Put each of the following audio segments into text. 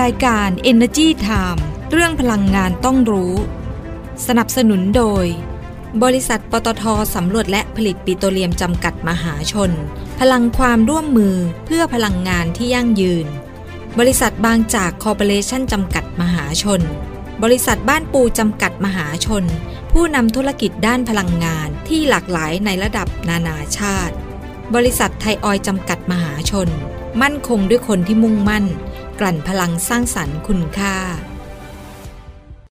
รายการ Energy Time เรื่องพลังงานต้องรู้ สนับสนุนโดย บริษัทปตทสำรวจและผลิตปิโตรเลียมจำกัดมหาชน พลังความร่วมมือเพื่อพลังงานที่ยั่งยืน บริษัทบางจากคอร์ปอเรชั่นจำกัดมหาชน บริษัทบ้านปูจำกัดมหาชน ผู้นำธุรกิจด้านพลังงานที่หลากหลายในระดับนานาชาติ บริษัทไทยออยจำกัดมหาชน มั่นคงด้วยคนที่มุ่งมั่น กลั่นพลังสร้างสรรค์คุณค่า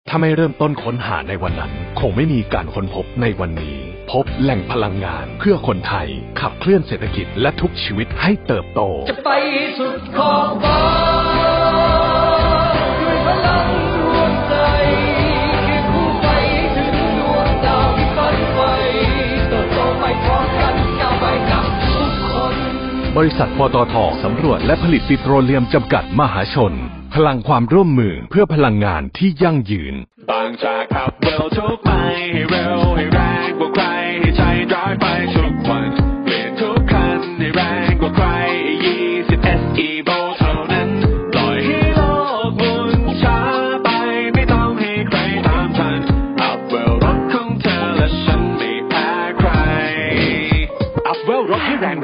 ถ้าไม่เริ่มต้นค้นหาในวันนั้น คงไม่มีการค้นพบในวันนี้ พบแหล่งพลังงานเพื่อคนไทย ขับเคลื่อนเศรษฐกิจและทุกชีวิตให้เติบโต จะไปสุดขอบฟ้า บริษัทปตทสำรวจและผลิตปิโตรเลียมจำกัดมหาชน พลังความร่วมมือเพื่อพลังงานที่ยั่งยืน บางจากขับเร็วทุกไปให้เร็วให้แรงกว่าใครให้ใจร้ายไปทุกวันเปลี่ยนทุกคันให้แรงกว่าใคร20 SE v o l t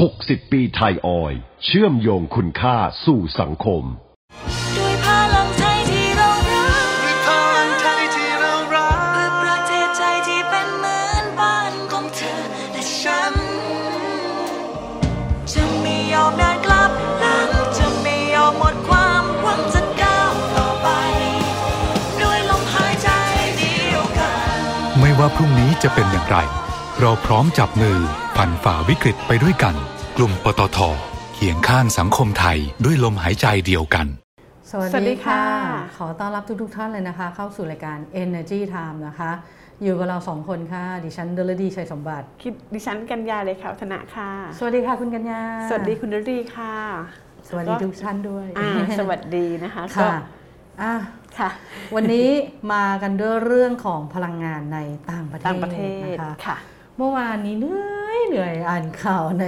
60 ปีไทยออย เชื่อมโยงคุณค่าสู่สังคม ด้วยพลังไทยที่เรารักด้วยพลังไทยที่เรารักเพื่อประเทศใจที่เป็นเหมือนบ้านของเธอและฉัน จะไม่ยอมนานกลับหลังจะไม่ยอมหมดความหวังจะก้าวต่อไป ด้วยลมหายใจเดียวกัน ไม่ว่าพรุ่งนี้จะเป็นอย่างไร เราพร้อมจับมือผ่านฝ่าวิกฤตไปด้วยกัน ลุ่มปตทเคียงข้างสังคมไทยด้วยลมหายใจเดียวกัน สวัสสวัสดีดีค่ะค่ะ ขอต้อนรับทุกๆท่านเลยนะคะ เข้าสู่รายการ Energy Time นะคะ อยู่กับเราสองคนค่ะ ดิฉันเดลดีชัยสมบัติ คิดดิฉันกัญญาเลยค่ะวัฒนะค่ะ สวัสดีค่ะคุณกัญญา สวัสดีคุณนรีค่ะ สวัสดีทุกท่านด้วยอ่าสวัสดีนะคะก็ค่ะอะค่ะวันนี้มากันด้วยเรื่องของพลังงานในต่างประเทศต่างประเทศนะคะค่ะเมื่อวานนี้เหนื่อยเหนื่อยอ่านข่าวใน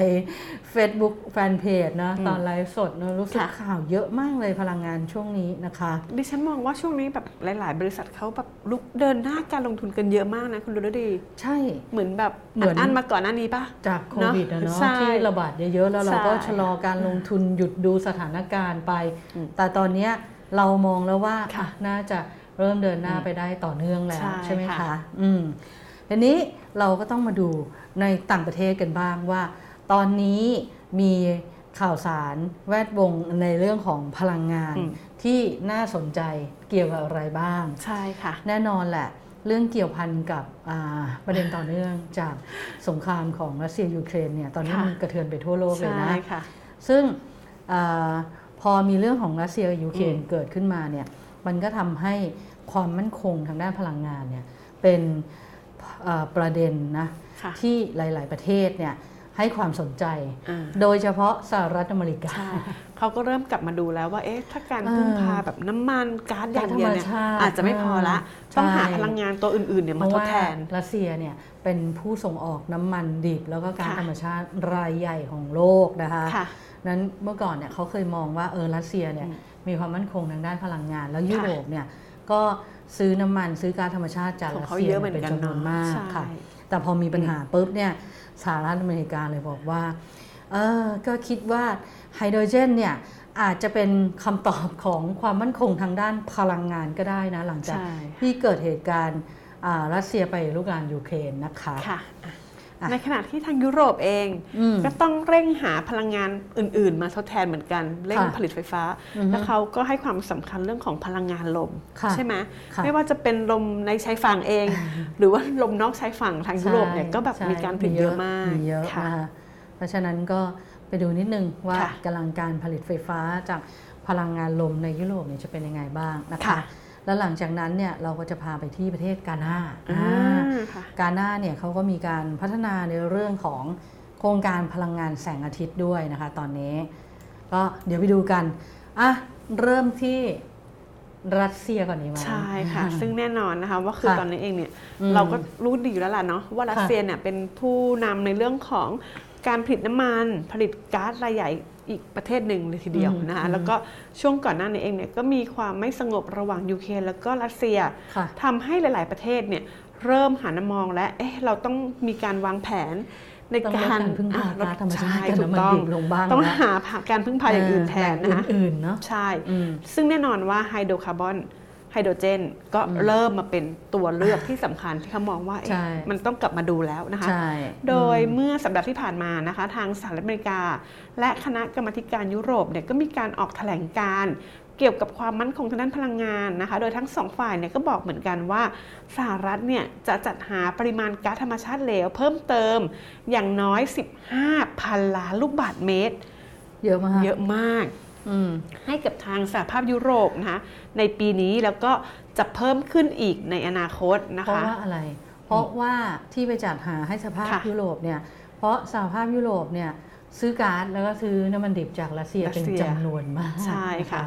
Facebook แฟนเพจนะอืมตอนไลฟ์สดนะรู้สึกค่ะข่าวเยอะมากเลยพลังงานช่วงนี้นะคะ ดิฉันมองว่าช่วงนี้แบบหลาย ๆ บริษัทเขาแบบลุกเดินหน้าการลงทุนกันเยอะมากนะคุณดูดี ใช่เหมือนแบบเหมือนอันๆมาก่อนหน้านี้ปะจากโควิดนะเนาะใช่ที่ระบาดเยอะ ๆ แล้วเราก็ใช่ชะลอการลงทุนหยุดดูสถานการณ์ไปอืมแต่ตอนเนี้ยเรามองแล้วว่าค่ะอะน่าจะเริ่มเดินหน้าอืมไปได้ต่อเนื่องแล้วใช่ใช่ไหมค่ะคะ อืมทีนี้เราก็ต้องมาดูในต่างประเทศกันบ้างว่า ตอนนี้มีข่าวสารแวดวงในเรื่องของพลังงานอืมที่น่าสนใจเกี่ยวกับอะไรบ้าง ใช่ค่ะ แน่นอนแหละ เรื่องเกี่ยวพันกับอ่าประเด็นต่อเนื่องจากสงครามของรัสเซียยูเครนเนี่ยตอนนี้ค่ะมันกระเทือนไปทั่วโลกเลยใช่นะค่ะซึ่งอาพอมีเรื่องของรัสเซียกับยูเครนอืมเกิดขึ้นมาเนี่ยมันก็ทำให้ความมั่นคงทางด้านพลังงานเนี่ยเป็นอ่าประเด็นนะค่ะที่หลาย ๆ ประเทศเนี่ย ให้ความสนใจอ่าโดยเฉพาะสหรัฐอเมริกาใช่เขาก็เริ่มกลับมาดูแล้วว่าเอ๊ะถ้าการเออพึ่งพาแบบน้ำมันก๊าซอย่างเดียวเนี่ยก๊าซธรรมชาติอาจจะไม่พอละเออต้องหาใช่พลังงานตัวอื่นๆเนี่ยเพมาราะทดว่าแทนรัสเซียเนี่ยเป็นผู้ส่งออกน้ำมันดิบแล้วก็ก๊าซค่ะธรรมชาติรายใหญ่ของโลกนะคะค่ะนั้นเมื่อก่อนเนี่ยเขาเคยมองว่าเออรัสเซียเนี่ยอืมมีความมั่นคงทางด้านพลังงาน แล้วยุค่ะโรปเนี่ยก็ซื้อน้ำมันซื้อก๊าซธรรมชาติจากของรัสเขาเซียเยอะเหมือนเป็นกันจำนวนมากเนอะค่ะใช่ แต่พอมีปัญหาปุ๊บเนี่ยสหรัฐอเมริกาเลยบอกว่าเออก็คิดว่าไฮโดรเจนเนี่ยอาจจะเป็นคำตอบของความมั่นคงทางด้านพลังงานก็ได้นะ หลังจากใช่ที่เกิดเหตุการณ์อ่ารัสเซียไปลุกรานยูเครนนะคะค่ะอะอะ ในขณะที่ทางยุโรปเองอืมก็ต้องเร่งหาพลังงานอื่น ๆ มาทดแทนเหมือนกัน เร่งค่ะผลิตไฟฟ้าอือฮึแล้วเขาก็ให้ความสำคัญเรื่องของพลังงานลมค่ะใช่ไหมค่ะไม่ว่าจะเป็นลมในชายฝั่งเอง หรือว่าลมนอกชายฝั่งทางยุโรปเนี่ยใช่ก็แบบใช่มีการผลิตเยอะมากมีเยอะค่ะนะคะเพราะฉะนั้นก็ไปดูนิดนึงว่าค่ะกำลังการผลิตไฟฟ้าจากพลังงานลมในยุโรปเนี่ยจะเป็นยังไงบ้างนะคะค่ะ แล้วหลังจากนั้นเนี่ยเราก็จะพาไปที่ประเทศกาหน้าอ่าอ่าค่ะกาหน้าเนี่ยเขาก็มีการพัฒนาในเรื่องของโครงการพลังงานแสงอาทิตย์ด้วยนะคะตอนนี้ก็เดี๋ยวไปดูกันอะเริ่มที่รัสเซียก่อนดีไหมใช่ค่ะอ่าซึ่งแน่นอนนะคะว่าคือค่ะตอนนี้เองเนี่ยอืมเราก็รู้ดีอยู่แล้วล่ะเนาะว่ารัสเซียเนี่ยเป็นผู้นำในเรื่องของ การผลิตน้ำมันผลิตก๊าซรายใหญ่อีกประเทศหนึ่งเลยทีเดียวอืมนะคะอืมแล้วก็ช่วงก่อนหน้านี้เองเนี่ยก็มีความไม่สงบระหว่างยูเครนแล้วก็รัสเซียค่ะทำให้หลาย ๆประเทศเนี่ยเริ่มหันมามองและเอ๊ะเราต้องมีการวางแผนในต้องลดการการพึ่งพาอะก๊าซธรรมชาติใช่กับถูกน้ำมันต้องดิบลงบ้างต้องนะหาการพึ่งพาอย่างอื่นแทนแหล่นะคะงอื่นๆเนาะใช่อืมซึ่งแน่นอนว่าไฮโดรคาร์บอน ไฮโดรเจนก็เริ่มมาเป็นตัวเลือกที่สำคัญที่เขามองว่าเอ๊ะใช่มันต้องกลับมาดูแล้วนะคะใช่โดยอืมเมื่อสัปดาห์ที่ผ่านมานะคะ ทางสหรัฐอเมริกา และคณะกรรมาธิการยุโรปเนี่ยก็มีการออกแถลงการณ์เกี่ยวกับความมั่นคงทางด้านพลังงานนะคะ โดยทั้งสองฝ่ายเนี่ยก็บอกเหมือนกันว่าสหรัฐเนี่ยจะจัดหาปริมาณก๊าซธรรมชาติเหลวเพิ่มเติมอย่างน้อย 15 พันล้านลูกบาศก์เมตร เยอะมาก เยอะมากอืมให้กับทางสหภาพยุโรปนะคะ ในปีนี้แล้วก็จะเพิ่มขึ้นอีกในอนาคตนะเพราะคะว่าอะไร เพราะว่าที่ไปจัดหาให้สภาพค่ะยุโรปเนี่ย เพราะสหภาพยุโรปเนี่ยซื้อก๊าซแล้วก็ซื้อน้ำมันดิบจากรัสเซียรัสเป็นเซียจำนวนมากใช่ค่ะน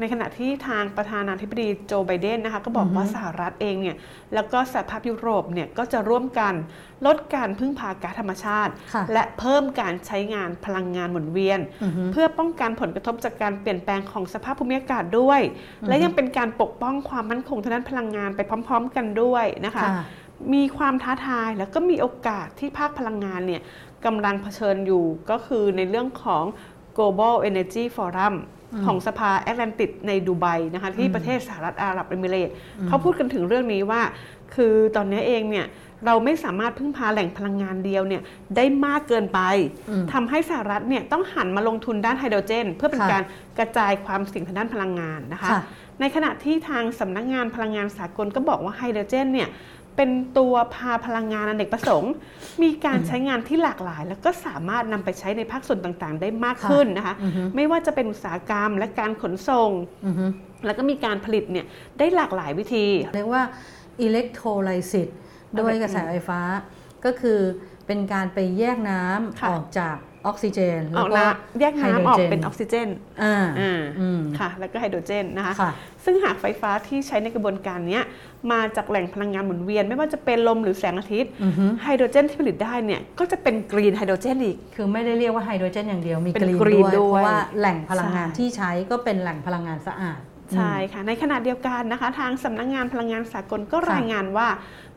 ในขณะที่ทางประธานาธิบดีโจไบเดนนะคะก็บอกว่าอือฮึสหรัฐเองเนี่ยแล้วก็สหภาพยุโรปเนี่ยก็จะร่วมกันลดการพึ่งพาก๊าซธรรมชาติค่ะและเพิ่มการใช้งานพลังงานหมุนเวียนอือฮึเพื่อป้องกันผลกระทบจากการเปลี่ยนแปลงของสภาพภูมิอากาศด้วย และยังเป็นการปกป้องความมั่นคงทางด้านพลังงานไปพร้อม ๆ กันด้วยนะคะค่ะมีความท้าทายแล้วก็มีโอกาสที่ภาคพลังงานเนี่ยกำลังเผชิญอยู่ก็คือในเรื่องของ Global Energy Forum อืม ของสภาแอตแลนติกในดูไบนะคะที่อืมประเทศสหรัฐอาหรับเอมิเรตส์อืมเขาพูดกันถึงเรื่องนี้ว่า คือตอนนี้เองเนี่ยเราไม่สามารถพึ่งพาแหล่งพลังงานเดียวเนี่ยได้มากเกินไปอืมทำให้สหรัฐเนี่ยต้องหันมาลงทุนด้านไฮโดรเจน เพื่อเป็นค่ะการกระจายความเสี่ยงทางด้านพลังงานนะคะค่ะในขณะที่ทางสำนักงานพลังงานสากลก็บอกว่าไฮโดรเจนเนี่ย เป็นตัวพาพลังงานอเนกประสงค์ มีการใช้งานที่หลากหลาย แล้วก็สามารถนำไปใช้ในภาคส่วนต่างๆ ได้มากขึ้นนะคะอือฮึไม่ว่าจะเป็นอุตสาหกรรมและการขนส่งอือฮึแล้วก็มีการผลิตเนี่ยได้หลากหลายวิธี เรียกว่าอิเล็กโทรไลซิสด้วยกระแสไฟฟ้าก็คือเป็นการไปแยกน้ำค่ะออกจากออกซิเจนอแล้วอกก็น้ำแยกน้ำออกเป็นอไฮอกโดรจซิเจนอ่าอ่าอืมค่ะ แล้วก็ไฮโดรเจนนะคะค่ะซึ่งหากไฟฟ้าที่ใช้ในกระบวนการเนี้ยมาจากแหล่งพลังงานหมุนเวียน ไม่ว่าจะเป็นลมหรือแสงอาทิตย์อือฮึไฮโดรเจนที่ผลิตได้เนี่ยก็จะเป็น green hydrogen อีก คือไม่ได้เรียกว่าไฮโดรเจนอย่างเดียว มีเป็น green green ด้วยด้วยเพราะว่าแหล่งพลังงานใช่ที่ใช้ก็เป็นแหล่งพลังงานสะอาดใช่ค่ะ ในขณะเดียวกันนะคะ ทางสำนักงานพลังงานสากลก็ค่ะรายงานว่า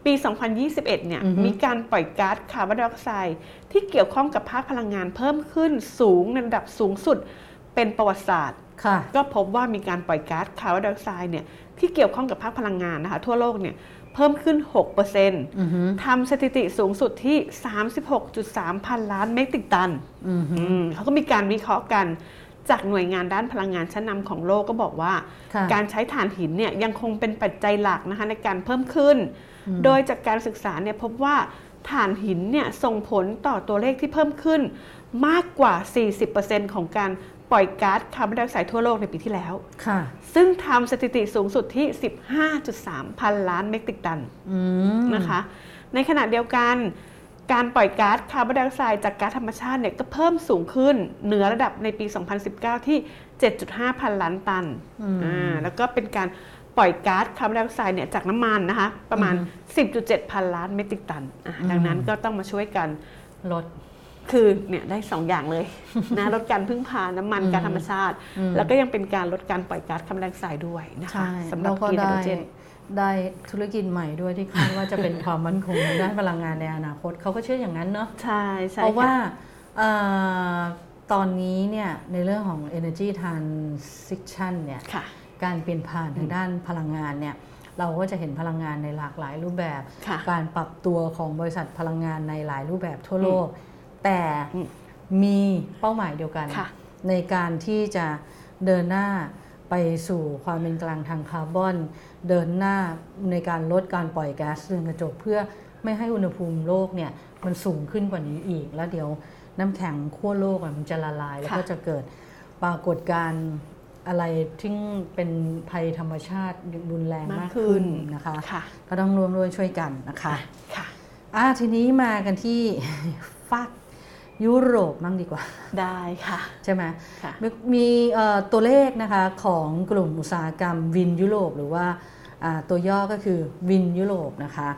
ปี 2021 เนี่ยอือฮึมีการปล่อยก๊าซคาร์บอนไดออกไซด์ที่เกี่ยวข้องกับภาคพลังงานเพิ่มขึ้นสูงในระดับสูงสุดเป็นประวัติศาสตร์ค่ะก็พบว่ามีการปล่อยก๊าซคาร์บอนไดออกไซด์เนี่ยที่เกี่ยวข้องกับภาคพลังงานนะคะทั่วโลกเนี่ยเพิ่มขึ้น6%อือฮึทำสถิติสูงสุดที่ 36.3 พันล้านเมตริกตันอือฮึอืมเขาก็มีการวิเคราะห์กันจากหน่วยงานด้านพลังงานชั้นนำของโลกก็บอกว่าค่ะการใช้ถ่านหินเนี่ยยังคงเป็นปัจจัยหลักนะคะในการเพิ่มขึ้น โดยจากการศึกษาเนี่ยพบว่าถ่านหินเนี่ยส่งผลต่อตัวเลขที่เพิ่มขึ้น มากกว่า 40%ของการปล่อยก๊าซคาร์บอนไดออกไซด์ทั่วโลกในปีที่แล้ว ค่ะ ซึ่งทำสถิติสูงสุดที่ 15.3 พันล้านเมตริกตันอืมนะคะ ในขณะเดียวกัน การปล่อยก๊าซคาร์บอนไดออกไซด์จากก๊าซธรรมชาติเนี่ยก็เพิ่มสูงขึ้นเหนือระดับในปี 2019 ที่ 7.5 พันล้านตันอืมอ่าแล้วก็เป็นการป ล่อยก๊าซคาร์บอนไดออกไซด์เนี่ยจากน้ำมันนะคะ ประมาณอือ10.7 พันล้านเมตริกตันอะอืมดังนั้นก็ต้องมาช่วยกันลดคือเนี่ยได้สองอย่างเลยนะลดการพึ่งพาน้ำมันอืมก๊าซธรรมชาติอืมแล้วก็ยังเป็นการลดการปล่อยก๊าซคาร์บอนไดออกไซด์ด้วยนะคะใช่สำหรัแล้บวก็กรีนไฮได้โดรเจนได้ธุรกิจใหม่ด้วยที่คาดว่าจะเป็นความมั่นคงทางด้านพลังงานในอนาคตเขาก็เชื่ออย่างนั้นเนาะใช่ใช่เพราะค่ว่าเอ่อตอนนี้เนี่ยในเรื่องของ energy transition เนี่ยค่ะ การเปลี่ยนผ่านทางด้านพลังงานเนี่ยเราก็จะเห็นพลังงานในหลากหลายรูปแบบค่ะการปรับตัวของบริษัทพลังงานในหลายรูปแบบทั่วโลก แต่อืมมีเป้าหมายเดียวกันค่ะในการที่จะเดินหน้าไปสู่ความเป็นกลางทางคาร์บอน เดินหน้าในการลดการปล่อยแก๊สเรือนกระจกเพื่อไม่ให้อุณหภูมิโลกเนี่ยมันสูงขึ้นกว่านี้อีก แล้วเดี๋ยวน้ำแข็งขั้วโลกอะมันจะละลาย แล้วก็ค่ะจะเกิดปรากฏการณ์ อะไรที่เป็นภัยธรรมชาติรุนแรงมากมากขึ้ขึ้นนนะคะค่ะก็ต้องร่วมด้วยช่วยกันนะคะค่ะอะทีนี้มากันที่ฟักยุโรปบ้างดีกว่าได้ค่ะ ใช่ไหมค่ะมีมีเอ่อตัวเลขนะคะของกลุ่มอุตสาหกรรมวินยุโรป หรือว่าอ่าตัวย่อก็คือวินยุโรปนะคะ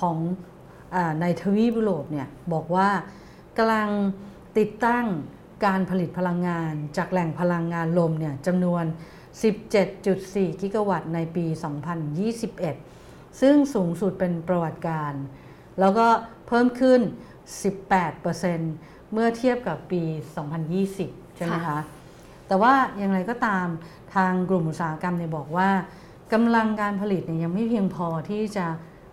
ของอาในทวีปยุโรปเนี่ยบอกว่ากำลังติดตั้ง การผลิตพลังงานจากแหล่งพลังงานลมเนี่ยจำนวน 17.4 กิกะวัตต์ในปี 2021 ซึ่งสูงสุดเป็นประวัติการ แล้วก็เพิ่มขึ้น 18%เมื่อเทียบกับปี 2020 ใช่ไหมคะค่ะแต่ว่าอย่างไรก็ตามทางกลุ่มอุตสาหกรรมเนี่ยบอกว่ากำลังการผลิตเนี่ยยังไม่เพียงพอที่จะ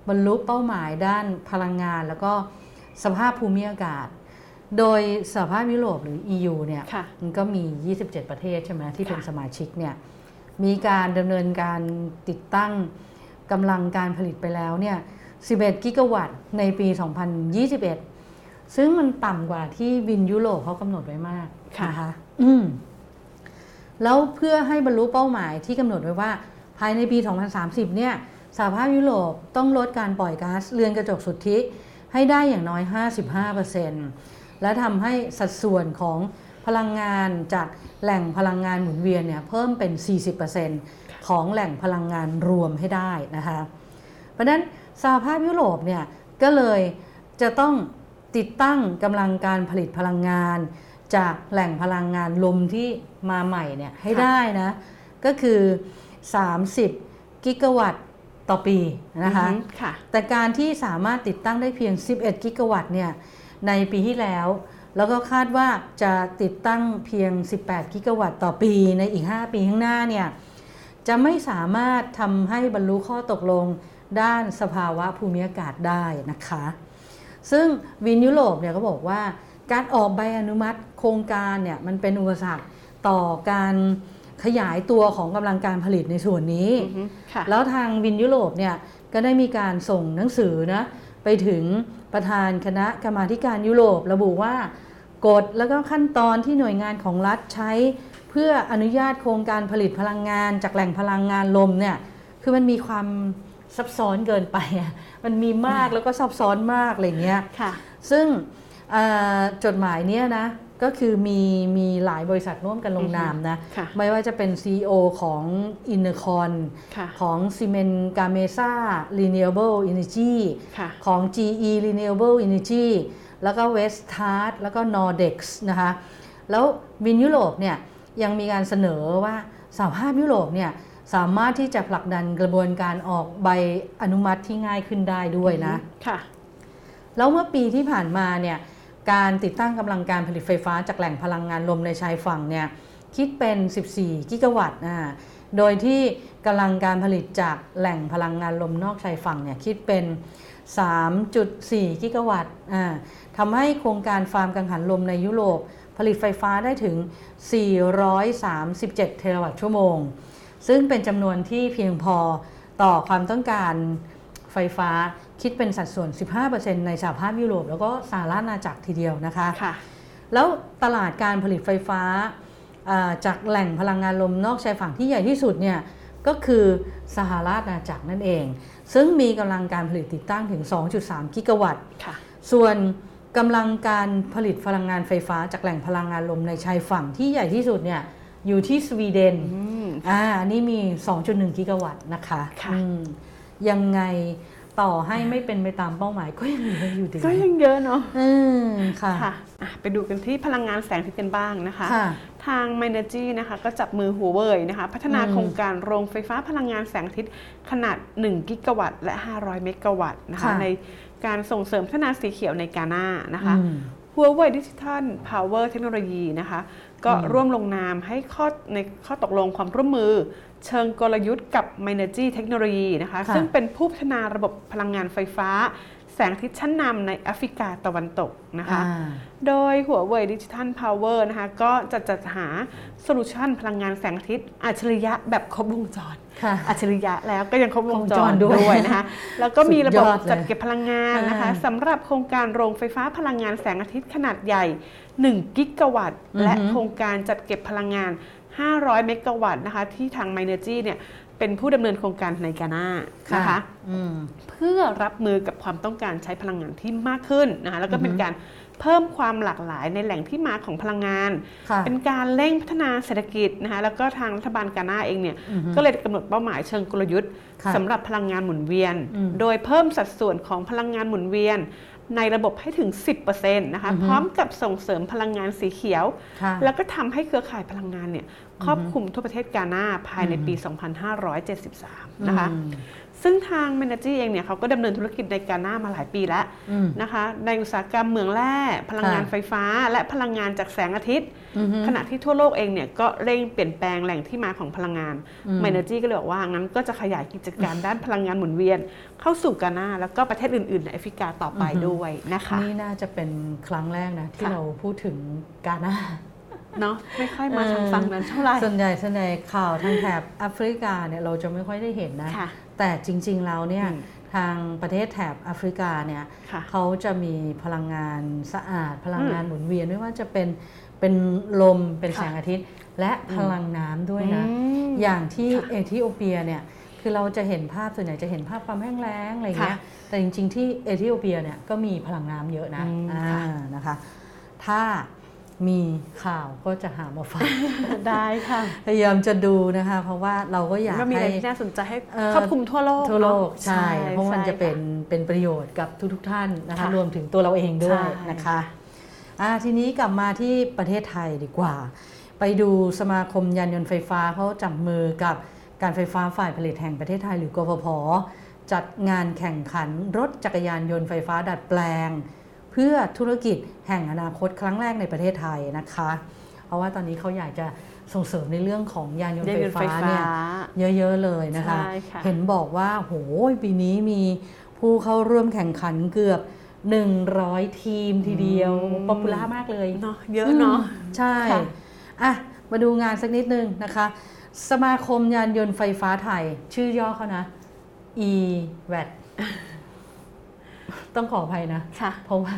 บรรลุเป้าหมายด้านพลังงาน แล้วก็สภาพภูมิอากาศ โดยสหภาพยุโรปหรือ EU เนี่ยค่ะมันก็มี 27 ประเทศใช่ไหมที่เป็นค่ะสมาชิกเนี่ยมีการดำเนินการติดตั้งกำลังการผลิตไปแล้วเนี่ย 11 กิกะวัตต์ในปี 2021 ซึ่งมันต่ำกว่าที่วินยุโรปเขากำหนดไว้มากค่ะนะคะอืมแล้วเพื่อให้บรรลุเป้าหมายที่กำหนดไว้ว่า ภายในปี 2030 เนี่ยสหภาพยุโรปต้องลดการปล่อยก๊าซเรือนกระจกสุทธิให้ได้อย่างน้อย 55% และทำให้สัดส่วนของพลังงานจากแหล่งพลังงานหมุนเวียนเนี่ยเพิ่มเป็น 40%ของแหล่งพลังงานรวมให้ได้นะคะ เพราะฉะนั้นสหภาพยุโรปเนี่ยก็เลยจะต้องติดตั้งกำลังการผลิตพลังงาน จากแหล่งพลังงานลมที่มาใหม่เนี่ยให้ค่ะได้นะ ก็คือ 30 กิกะวัตต์ต่อปีนะคะอือฮึค่ะแต่การที่สามารถติดตั้งได้เพียง 11 กิกะวัตต์เนี่ย ในปีที่แล้ว แล้วก็คาดว่าจะติดตั้งเพียง 18 กิกะวัตต์ต่อปีในอีก 5 ปีข้างหน้าเนี่ยจะไม่สามารถทำให้บรรลุข้อตกลงด้านสภาวะภูมิอากาศได้นะคะ ซึ่งวินยุโรปเนี่ยก็บอกว่าการออกใบอนุมัติโครงการเนี่ยมันเป็นอุปสรรคต่อการขยายตัวของกำลังการผลิตในส่วนนี้อือฮึค่ะแล้วทางวินยุโรปเนี่ยก็ได้มีการส่งหนังสือนะไปถึง ประธานคณะกรรมาธิการยุโรประบุว่ากฎแล้วก็ขั้นตอนที่หน่วยงานของรัฐใช้ เพื่ออนุญาตโครงการผลิตพลังงาน จากแหล่งพลังงานลมเนี่ยคือมันมีความซับซ้อนเกินไปอะมันมีมากแล้วก็ซับซ้อนมากอะไรเงี้ยค่ะซึ่งเอ่อจดหมายเนี้ยนะ ก็คือมีมีหลายบริษัทร่วมกันลงนามนะค่ะไม่ว่าจะเป็น CEO ของอินเ r อร์คอนค่ะของ c i m e n g a m e s a Renewable Energy ค่ะของ GE Renewable Energy แล้วก็ Vestas แล้วก็ Nordex นะคะ แล้ว WindEurope เนี่ยยังมีการเสนอว่าสหภาพยุโรปเนี่ยสามารถที่จะผลักดันกระบวนการออกใบอนุมัติที่ง่ายขึ้นได้ด้วยนะ ค่ะ แล้วเมื่อปีที่ผ่านมาเนี่ย การติดตั้งกำลังการผลิตไฟฟ้าจากแหล่งพลังงานลมในชายฝั่งเนี่ยคิดเป็น 14 กิกะวัตต์อ่าโดยที่กำลังการผลิตจากแหล่งพลังงานลมนอกชายฝั่งเนี่ยคิดเป็น 3.4 กิกะวัตต์อ่าทำให้โครงการฟาร์มกังหันลมในยุโรปผลิตไฟฟ้าได้ถึง 437 เทราวัตต์ชั่วโมง ซึ่งเป็นจำนวนที่เพียงพอต่อความต้องการไฟฟ้า คิดเป็นสัดส่วน 15%ในสหภาพยุโรป แล้วก็สหราชอาณาจักรทีเดียวนะคะค่ะแล้วตลาดการผลิตไฟฟ้าอ่าจากแหล่งพลังงานลมนอกชายฝั่งที่ใหญ่ที่สุดเนี่ยก็คือสหราชอาณาจักรนั่นเอง ซึ่งมีกำลังการผลิตติดตั้งถึง 2.3 กิกะวัตต์ค่ะส่วนกำลังการผลิตพลังงานไฟฟ้าจากแหล่งพลังงานลมในชายฝั่งที่ใหญ่ที่สุดเนี่ยอยู่ที่สวีเดนอืมอ่าอันนี้มี 2.1 กิกะวัตต์นะคะค่ะอืมยังไง ต่อให้ไม่เป็นไปตามเป้าหมายก็ยังเหลืออยู่ดีก็ยังเยอะเนาะอืมค่ะค่ะอะไปดูกันที่พลังงานแสงอาทิตย์กันบ้างนะคะค่ะทาง m i n e r g y นะคะก็จับมือหัวเว่ยนะคะพัฒนาอืมโครงการโรงไฟฟ้าพลังงานแสงอาทิตย์ขนาด 1 กิกะวัตต์และ 500 เมกะวัตต์นะคะค่ะในการส่งเสริมพัฒนาสีเขียวในกาหน้านะคะอืมหัวเว่ยดิจิทัลพาวเวอร์เทคโนโลยีนะคะก็อืมร่วมลงนามให้ข้อในข้อตกลงความร่วมมือ เชิงกลยุทธ์กับ m i n e r g y เทคโนโลยีนะคะค่ะซึ่งเป็นผู้พัฒนาระบบพลังงานไฟฟ้า แสงอาทิตย์ชั้นนำในแอฟริกาตะวันตกนะคะอ่าโดยหัวเว่ยดิจิทัลพาวเวอร์นะคะ ก็จะจัดหาโซลูชันพลังงานแสงอาทิตย์ อัจฉริยะแบบครบวงจรค่ะอัจฉริยะแล้วก็ยังครบวงจวงจรรด้วยด้วยนะคะแล้วก็มีระบบสุดยอดเลยจัดเก็บพลังงานนะคะอ่าสำหรับโครงการโรงไฟฟ้าพลังงานแสงอาทิตย์ขนาดใหญ่ 1 กิกะวัตต์อือฮึและโครงการจัดเก็บพลังงาน 500 เมกะวัตต์นะคะที่ทาง m i n e r g y เนี่ยเป็นผู้ดำเนินโครงการในกานานะคะอืมเพื่อรับมือกับความต้องการใช้พลังงานที่มากขึ้นนะคะแล้วก็เป็นการเพิ่มความหลากหลายในแหล่งที่มาของพลังงานค่ะเป็นการเร่งพัฒนาเศรษฐกิจนะคะแล้วก็ทางรัฐบาลกานาเองเนี่ยอือฮึก็เลยกำหนดเป้าหมายเชิงกลยุทธ์ค่ะสำหรับพลังงานหมุนเวียนอืมโดยเพิ่มสัดส่วนของพลังงานหมุนเวียน ในระบบให้ถึง 10%นะคะอือฮึพร้อมกับส่งเสริมพลังงานสีเขียวค่ะแล้วก็ทำให้เครือข่ายพลังงานเนี่ยครอบคลุมทั่วประเทศกานาภายในปี 2573 นะคะอืม ซึ่งทาง m ม n จีเองเนี่ยเขาก็ดำเนินธุรกิจในกานามาหลายปีแล้วอืมนะคะในอุตสาหกรรมเหมืองแร่พลังงานค่ะไฟฟ้า และพลังงานจากแสงอาทิตย์อือฮึขณะที่ทั่วโลกเองเนี่ยก็เร่งเปลี่ยนแปลงแหล่งที่มาของพลังงานอืม m ม n จีก็เลยบอกว่างั้นก็จะขยายกิจการด้านพลังงานหมุนเวียน เข้าสู่กานาแล้วก็ประเทศอื่นๆในแอฟริกาต่อไปด้วยนะคะนี่น่าจะเป็นครั้งแรกนะที่ค่ะเราพูดถึงกาหน้าเนาะไม่ค่อยมาทางฝั่งนั้นเท่าไหร่ส่วนใหญ่ส่วนใหญ่ข่าวทางแถบแอฟริกาเนี่ยเราจะไม่ค่อยได้เห็นนะค่ะ แต่จริง ๆ แล้วเนี่ยอืมทางประเทศแถบแอฟริกาเนี่ยค่ะเขาจะมีพลังงานสะอาด พลังงานอืมหมุนเวียนไม่ว่าจะเป็นเป็นลมเป็นค่ะแสงอาทิตย์ และพลังน้ำด้วยนะอืมอย่างที่ค่ะเอธิโอเปียเนี่ยคือเราจะเห็นภาพส่วนใหญ่จะเห็นภาพความแห้งแล้งอะไรเงี้ยค่ะแต่จริง ๆ ที่เอธิโอเปียเนี่ยก็มีพลังน้ำเยอะนะอืมอ่าค่ะนะคะ ถ้า มีข่าวก็จะหามาฝากได้ค่ะ พยายามจะดูนะคะ เพราะว่าเราก็อยากก็มีอะไรให้ที่น่าสนใจให้เอ่อครอบคลุมทั่วโลกทั่วโลกเนอะใช่ เพราะมันใช่จะเป็นค่เป็นประโยชน์กับทุกๆท่านนะคะค่ะรวมถึงตัวเราเองด้วยใช่นะคะอ่าทีนี้กลับมาที่ประเทศไทยดีกว่า ไปดูสมาคมยานยนต์ไฟฟ้าเขาจับมือกับการไฟฟ้าฝ่ายผลิตแห่งประเทศไทยหรือกฟผจัดงานแข่งขันรถจักรยานยนต์ไฟฟ้าดัดแปลง เพื่อธุรกิจแห่งอนาคตครั้งแรกในประเทศไทยนะคะ เพราะว่าตอนนี้เขาอยากจะส่งเสริมในเรื่องของยานยนต์ยานไฟยนต์ไฟฟ้าฟ้าเนี่ยเยอะๆเลยนะคะใช่ค่ะเห็นบอกว่าโหยปีนี้มีผู้เข้าร่วมแข่งขันเกือบ 100 ทีมทีเดียวป๊อปปูล่ามากเลยเนาะเยอะเนาะมใช่ค่ะอะมาดูงานสักนิดนึงนะคะ สมาคมยานยนต์ไฟฟ้าไทย ชื่อย่อเขานะ e-VAT ต้องขออภัยนะค่ะเพราะว่า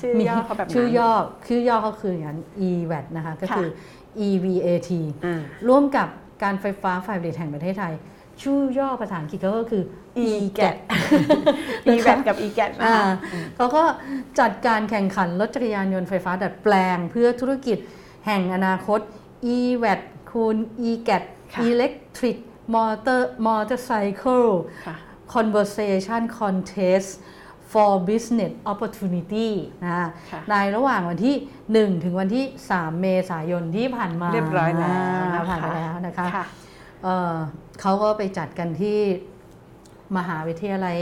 ชื่อย่อเขาแบบนั้นชื่อย่อชื่อย่อเขาคืออย่างนั้น e-VAT นะคะก็คือ EVAT อ่าร่วมกับการไฟฟ้าฝ่ายผลิตแห่งประเทศไทย ชื่อย่อภาษาอังกฤษก็คือ e-GAT e v a t กับ e g a t นะอ่าคะเขาก็จัดการแข่งขันรถจักรยานยนต์ไฟฟ้าดัดแปลง เพื่อธุรกิจแห่งอนาคต e-VAT คูณ e-GAT ค่ะ Electric Motor Motorcycle ค่ะ Conversation Contest for Business Opportunity นะค่ะในระหว่างวันที่ 1 ถึงวันที่ 3 เมษายนที่ผ่านมาเรียบร้อยแล้วานะคะผ่านไปแล้วนะคะค่ะเอ่อเขาก็ไปจัดกันที่มหาวิทยาลัย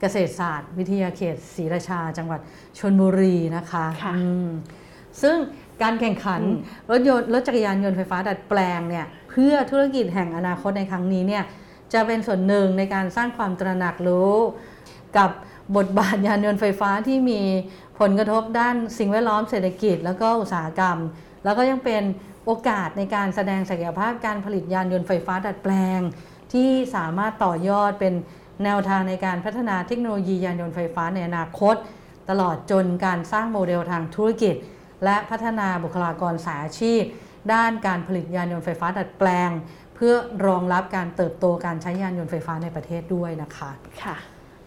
เกษตรศาสตร์ วิทยาเขตศรีราชาจังหวัดชนบุรีนะคะค่ะอืมซึ่งการแข่งขันอืมรถยนต์รถจักรยานยนต์ไฟฟ้าดัดแปลงเนี่ยเพื่อธุรกิจแห่งอนาคตในครั้งนี้เนี่ยจะเป็นส่วนหนึ่งในการสร้างความตระหนักรู้กับ บทบาทยานยนต์ไฟฟ้าที่มีผลกระทบด้านสิ่งแวดล้อมเศรษฐกิจ แล้วก็อุตสาหกรรม แล้วก็ยังเป็นโอกาสในการแสดงศักยภาพการผลิตยานยนต์ไฟฟ้าดัดแปลง ที่สามารถต่อยอดเป็นแนวทางในการพัฒนาเทคโนโลยียานยนต์ไฟฟ้าในอนาคต ตลอดจนการสร้างโมเดลทางธุรกิจ และพัฒนาบุคลากรสายอาชีพ ด้านการผลิตยานยนต์ไฟฟ้าดัดแปลง เพื่อรองรับการเติบโตการใช้ยานยนต์ไฟฟ้าในประเทศด้วยนะคะค่ะ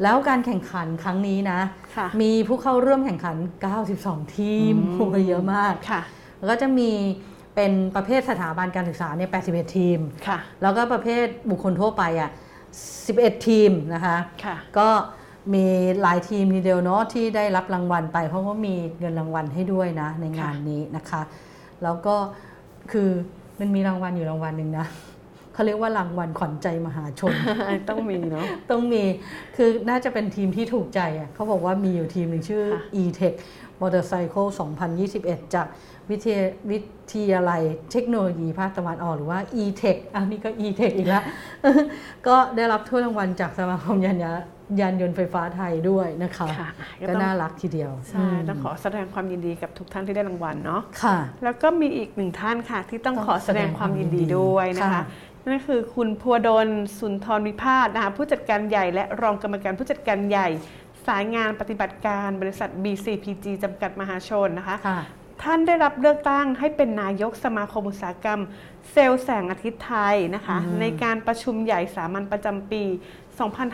แล้วการแข่งขันครั้งนี้นะค่ะมีผู้เข้าร่วมแข่งขัน 92 ทีมอืมโอ้โหเยอะมากค่ะ แล้วก็จะมีเป็นประเภทสถาบันการศึกษาเนี่ย 81 ทีมค่ะ แล้วก็ประเภทบุคคลทั่วไปอะ 11 ทีมนะคะค่ะก็มีหลายทีมทีเดียวเนาะที่ได้รับรางวัลไป เพราะว่ามีเงินรางวัลให้ด้วยนะในงานนี้นะคะ แล้วก็คือมันมีรางวัลอยู่รางวัลหนึ่งนะ เขาเรียกว่ารางวัลขวัญใจมหาชน ต้องมีเนาะต้องมีคือน่าจะเป็นทีมที่ถูกใจอะเขาบอกว่ามีอยู่ทีมหนึ่งชื่อค่ะ e-tech motorcycle 2021 จากวิทยาวิทยาลัยเทคโนโลยีภาคตะวันออกหรือว่า e-tech อันนี้ก็ e-tech อีกแล้วก็ได้รับถ้วยรางวัลจากสมาคมยานยายานยนต์ไฟฟ้าไทยด้วยนะคะค่ะก็ต้องน่ารักทีเดียว ใช่ ต้องขอแสดงความยินดีกับทุกท่านที่ได้รางวัลเนาะค่ะ แล้วก็มีอีกหนึ่งท่านค่ะ ที่ต้องต้องขอแสดงความยินดีด้วยนะคะค่ะ นั่นคือคุณพัวดลสุนทรวิพาสนะคะผู้จัดการใหญ่และรองกรรมการผู้จัดการใหญ่ สายงานปฏิบัติการบริษัท BCPG จำกัดมหาชนนะคะคะ ท่านได้รับเลือกตั้งให้เป็นนายกสมาคมอุตสาหกรรม เซลล์แสงอาทิตย์ไทยนะคะ ในการประชุมใหญ่สามัญประจำปี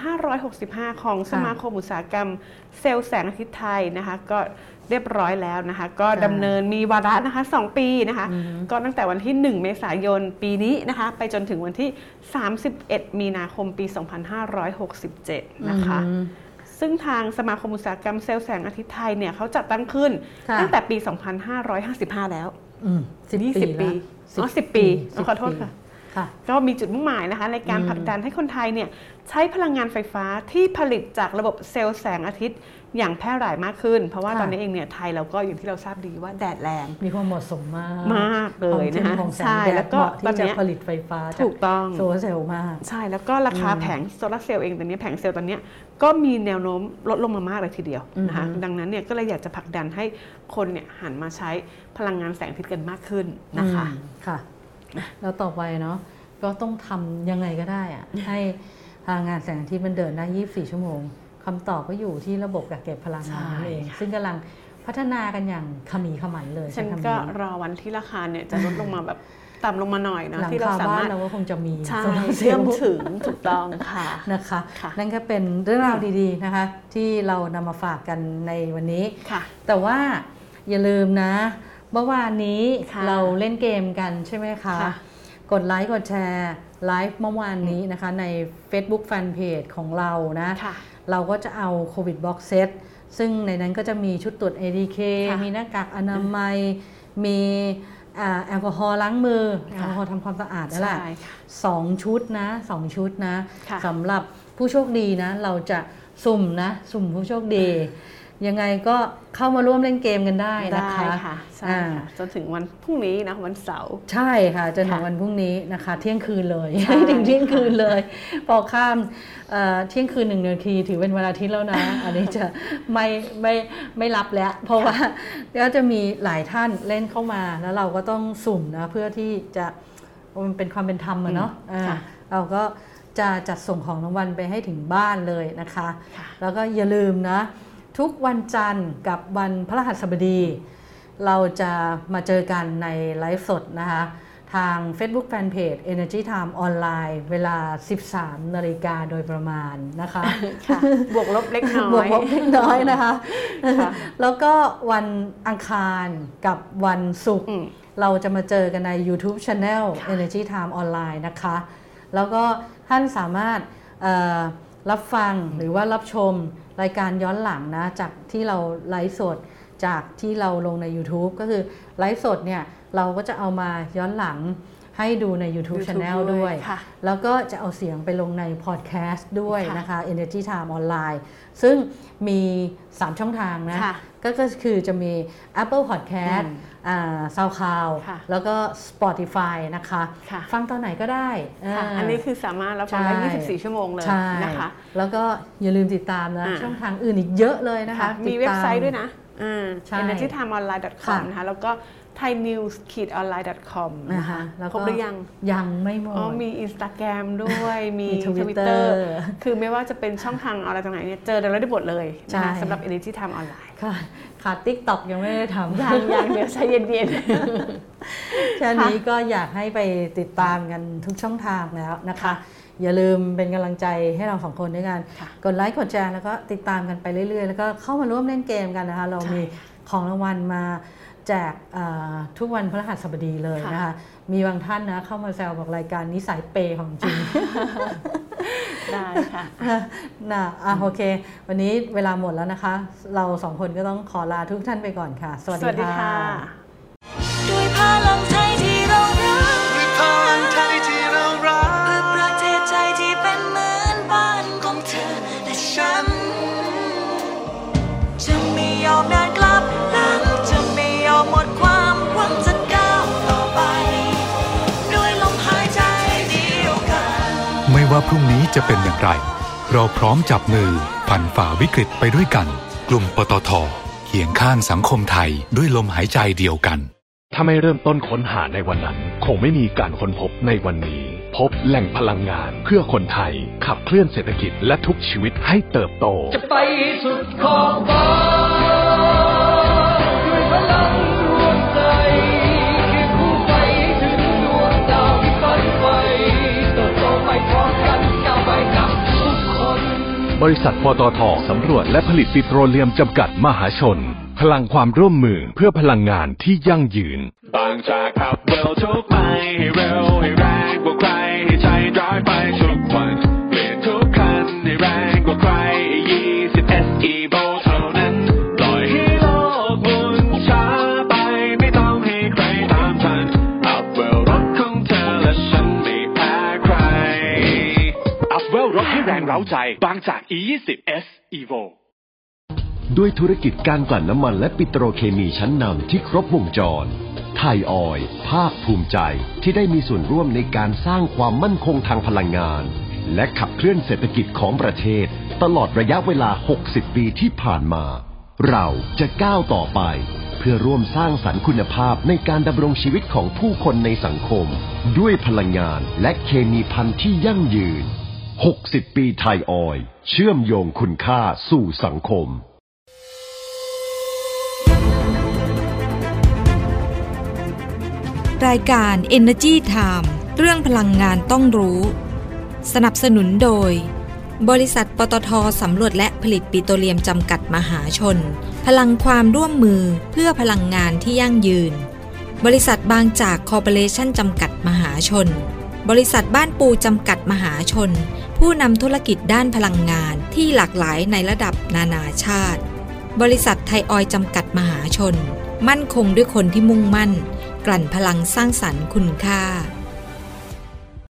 2565 ของสมาคมอุตสาหกรรม เซลล์แสงอาทิตย์ไทยนะคะ ก็เรียบร้อยแล้วนะคะ ก็ดำเนินมีวาระนะคะ 2 ปีนะคะ ก็ตั้งแต่วันที่ 1 เมษายนปีนี้นะคะ ไปจนถึงวันที่ 31 มีนาคมปี 2567 นะคะ ซึ่งทางสมาคมอุตสาหกรรมเซลล์แสงอาทิตย์ไทยเนี่ยเขาจัดตั้งขึ้นค่ะตั้งแต่ปี 2555 แล้วอืมสิบ20ปีปีแล้วอ๋อ10ปีอ๋อขอโทษค่ะค่ะ ก็มีจุดมุ่งหมายนะคะ ในการอืมผลักดันให้คนไทยเนี่ยใช้พลังงานไฟฟ้าที่ผลิตจากระบบเซลล์แสงอาทิตย์อย่างแพร่หลายมากขึ้น เพราะว่าค่ะตอนนี้เองเนี่ยไทยเราก็อย่างที่เราทราบดีว่าแดดแรง มีความเหมาะสมมากมากเลยนะคะของแสงใช่แดแล้ดวเหก็มาะตอนที่เนี้จะยผลิตไฟฟ้าจากถูกต้องโซลาร์เซลล์มาก ใช่แล้วก็ราคาอืมแผงโซลาร์เซลล์เองตอนนี้แผงเซลล์ตอนเนี้ยก็มีแนวโน้มลดลงมามากเลยทีเดียวนะคะอือฮึดังนั้นเนี่ยก็เลยอยากจะผลักดันให้คนเนี่ยหันมาใช้พลังงานแสงอาทิตย์กันมากขึ้นนะคะอืมค่ะ แล้วต่อไปเนาะก็ต้องทำยังไงก็ได้อะให้พลังงานแสงอาทิตย์มันเดินได้ 24 ชั่วโมงคำตอบก็อยู่ที่ระบบกักเก็บพลังงานนั่นเองใช่ค่ะซึ่งกำลังพัฒนากันอย่างขมีขมันเลย ฉันใช้คำก็นี้รอวันที่ราคาเนี่ยจะลดลงมาแบบต่ำลงมาหน่อยเนาะหลังที่เราคาสาบ้ามานรถเราก็คงจะมีใช่โซลาร์เซลเชื่อมล์ถึงถูกต้องค่ะนะคะค่ะนั่นก็เป็นเรื่องราวดีๆนะคะ ที่เรานำมาฝากกันในวันนี้ค่ะแต่ว่าอย่าลืมนะ เมื่อวานนี้ค่ะเราเล่นเกมกันใช่ไหมคะค่ะกดไลค์กดแชร์ไลฟ์เมื่อวานนี้นะคะใน Facebook Fanpage ของเรานะค่ะเราก็จะเอาโควิด box set ซึ่งในนั้นก็จะมีชุดตรวจ ATK ค่ะมีหน้ากากอนามัย มีอ่าแอลกอฮอล์ล้างมือ แอลค่ะกอฮอล์ทำความสะอาดนั่นแหละใช่ค่ะสองชุดนะสองชุดนะค่ะสำหรับผู้โชคดีนะ เราจะสุ่มนะ สุ่มผู้โชคดี ยังไงก็เข้ามาร่วมเล่นเกมกันได้นะได้คะค่ะใช่อ่าค่ะจนถึงวันพรุ่งนี้นะวันเสาร์ใช่ค่ะจนถึงค่ะวันพรุ่งนี้นะคะ เที่ยงคืนเลยใช่ถึงเที่ยงคืนเลย พอข้ามเอ่อเที่ยงคืนหนึ่งนาทีถือเป็นวันอาทิตย์แล้วนะ อันนี้จะไม่ไม่ไม่รับแล้ว เพราะว่าก็จะมีหลายท่านเล่นเข้ามาแล้วเราก็ต้องสุ่มนะเพื่อที่จะมันเป็นความเป็นธรรมอะเนาะอืมอ่าค่ะเราก็จะจัดส่งของรางวัลไปให้ถึงบ้านเลยนะคะค่ะแล้วก็อย่าลืมนะ ทุกวันจันทร์กับวันพฤหัสบดี เราจะมาเจอกันในไลฟ์สดนะคะ ทาง Facebook Fanpage Energy Time ออนไลน์เวลา 13 นาฬิกาโดยประมาณนะคะค่ะบวกลบเล็กน้อย บวกลบเล็กน้อยนะคะค่ะแล้วก็วันอังคารกับวันศุกร์อืมเราจะมาเจอกันใน YouTube Channel ค่ะ Energy Time ออนไลน์นะคะ แล้วก็ท่านสามารถเอ่อ รับฟังหรือว่ารับชมรายการย้อนหลังนะ จากที่เราไลฟ์สดจากที่เราลงใน YouTube ก็คือไลฟ์สดเนี่ยเราก็จะเอามาย้อนหลัง ให้ดูใน YouTube, YouTube Channel ด้ด้ววยยค่ะ แล้วก็จะเอาเสียงไปลงในพอดแคสต์ด้วยค่ะนะคะ Energy Time ออนไลน์ซึ่งมี 3 ช่องทางนะ ค่ะก็ก็คือจะมี Apple Podcast อืมอ่า SoundCloud ค่ะแล้วก็ Spotify นะคะ ค่ะ ฟังตอนไหนก็ได้ค่ะา อันนี้คือสามารถรับฟังได้ ใช่ 24 ชั่วโมงเลยใช่นะคะ แล้วก็อย่าลืมติดตามนะ อ่า ช่องทางอื่นอีกเยอะเลยนะคะค่ะมีติเว็ดบตามไซต์ด้วยนะ อ่าใช่ energytimeonline.com ค่ะนะคะแล้วก็ thainews-online.com นะนะคะคะแล้วครบหรือยัง ยังไม่หมดอ๋อมี Instagram ด้วยมีมี Twitter Twitter คือไม่ว่าจะเป็นช่องทางอะไรตรงไหนเนี่ยเจอเราได้หมดเลยนะคะใช่สำหรับ Energy Time Online ค่ะขาดติ๊กต็อกยังไม่ได้ทำยังยังเดี๋ยวใจเย็นแค่นี้ก็อยากให้ไปติดตามกันทุกช่องทางแล้วนะคะ อย่าลืมเป็นกำลังใจให้เราสองคนด้วยกันค่ะกดไลค์กดแชร์แล้วก็ติดตามกันไปเรื่อย ๆ แล้วก็เข้ามาร่วมเล่นเกมกันนะคะ เราใช่มีของรางวัลมาแจกเอ่อทุกวันพฤหัสบดีเลยนะคะ มีบางท่านนะเข้ามาแซวบอกรายการนิสัยเปย์ของจริงๆได้ค่ะนะอะโอเค วันนี้เวลาหมดแล้วนะคะ เราสองคนก็ต้องขอลาทุกท่านไปก่อนค่ะ สวัสสวัสดีดีค่ะค่ะ ด้วยพลัง ว่าพรุ่งนี้จะเป็นอย่างไร เราพร้อมจับมือผ่านฝ่าวิกฤตไปด้วยกัน กลุ่มปตทเคียงข้างสังคมไทยด้วยลมหายใจเดียวกัน ถ้าไม่เริ่มต้นค้นหาในวันนั้น คงไม่มีการค้นพบในวันนี้ พบแหล่งพลังงานเพื่อคนไทย ขับเคลื่อนเศรษฐกิจและทุกชีวิตให้เติบโต จะไปสุดขอบฟ้า บริษัทปตทสำรวจและผลิตปิโตรเลียมจำกัดมหาชน พลังความร่วมมือเพื่อพลังงานที่ยั่งยืน บางจากขับเร็วทุกไปให้เร็วให้แรง เร้าใจ บางจาก E20 S Evo ด้วยธุรกิจการกลั่นน้ำมันและปิโตรเคมีชั้นนำที่ครบวงจร ไทยออยภาคภูมิใจที่ได้มีส่วนร่วมในการสร้างความมั่นคงทางพลังงาน และขับเคลื่อนเศรษฐกิจของประเทศ ตลอดระยะเวลา 60 ปีที่ผ่านมา เราจะก้าวต่อไป เพื่อร่วมสร้างสรรค์คุณภาพในการดำรงชีวิตของผู้คนในสังคม ด้วยพลังงานและเคมีพันธุ์ที่ยั่งยืน 60 ปีไทยออย เชื่อมโยงคุณค่าสู่สังคม รายการ Energy Time เรื่องพลังงานต้องรู้ สนับสนุนโดย บริษัทปตทสำรวจและผลิตปิโตรเลียมจำกัดมหาชน พลังความร่วมมือเพื่อพลังงานที่ยั่งยืน บริษัทบางจากคอร์ปอเรชั่นจำกัดมหาชน บริษัทบ้านปูจำกัดมหาชน ผู้นำธุรกิจด้านพลังงานที่หลากหลายในระดับนานาชาติ บริษัทไทยออยจำกัดมหาชน มั่นคงด้วยคนที่มุ่งมั่น กลั่นพลังสร้างสรรค์คุณค่า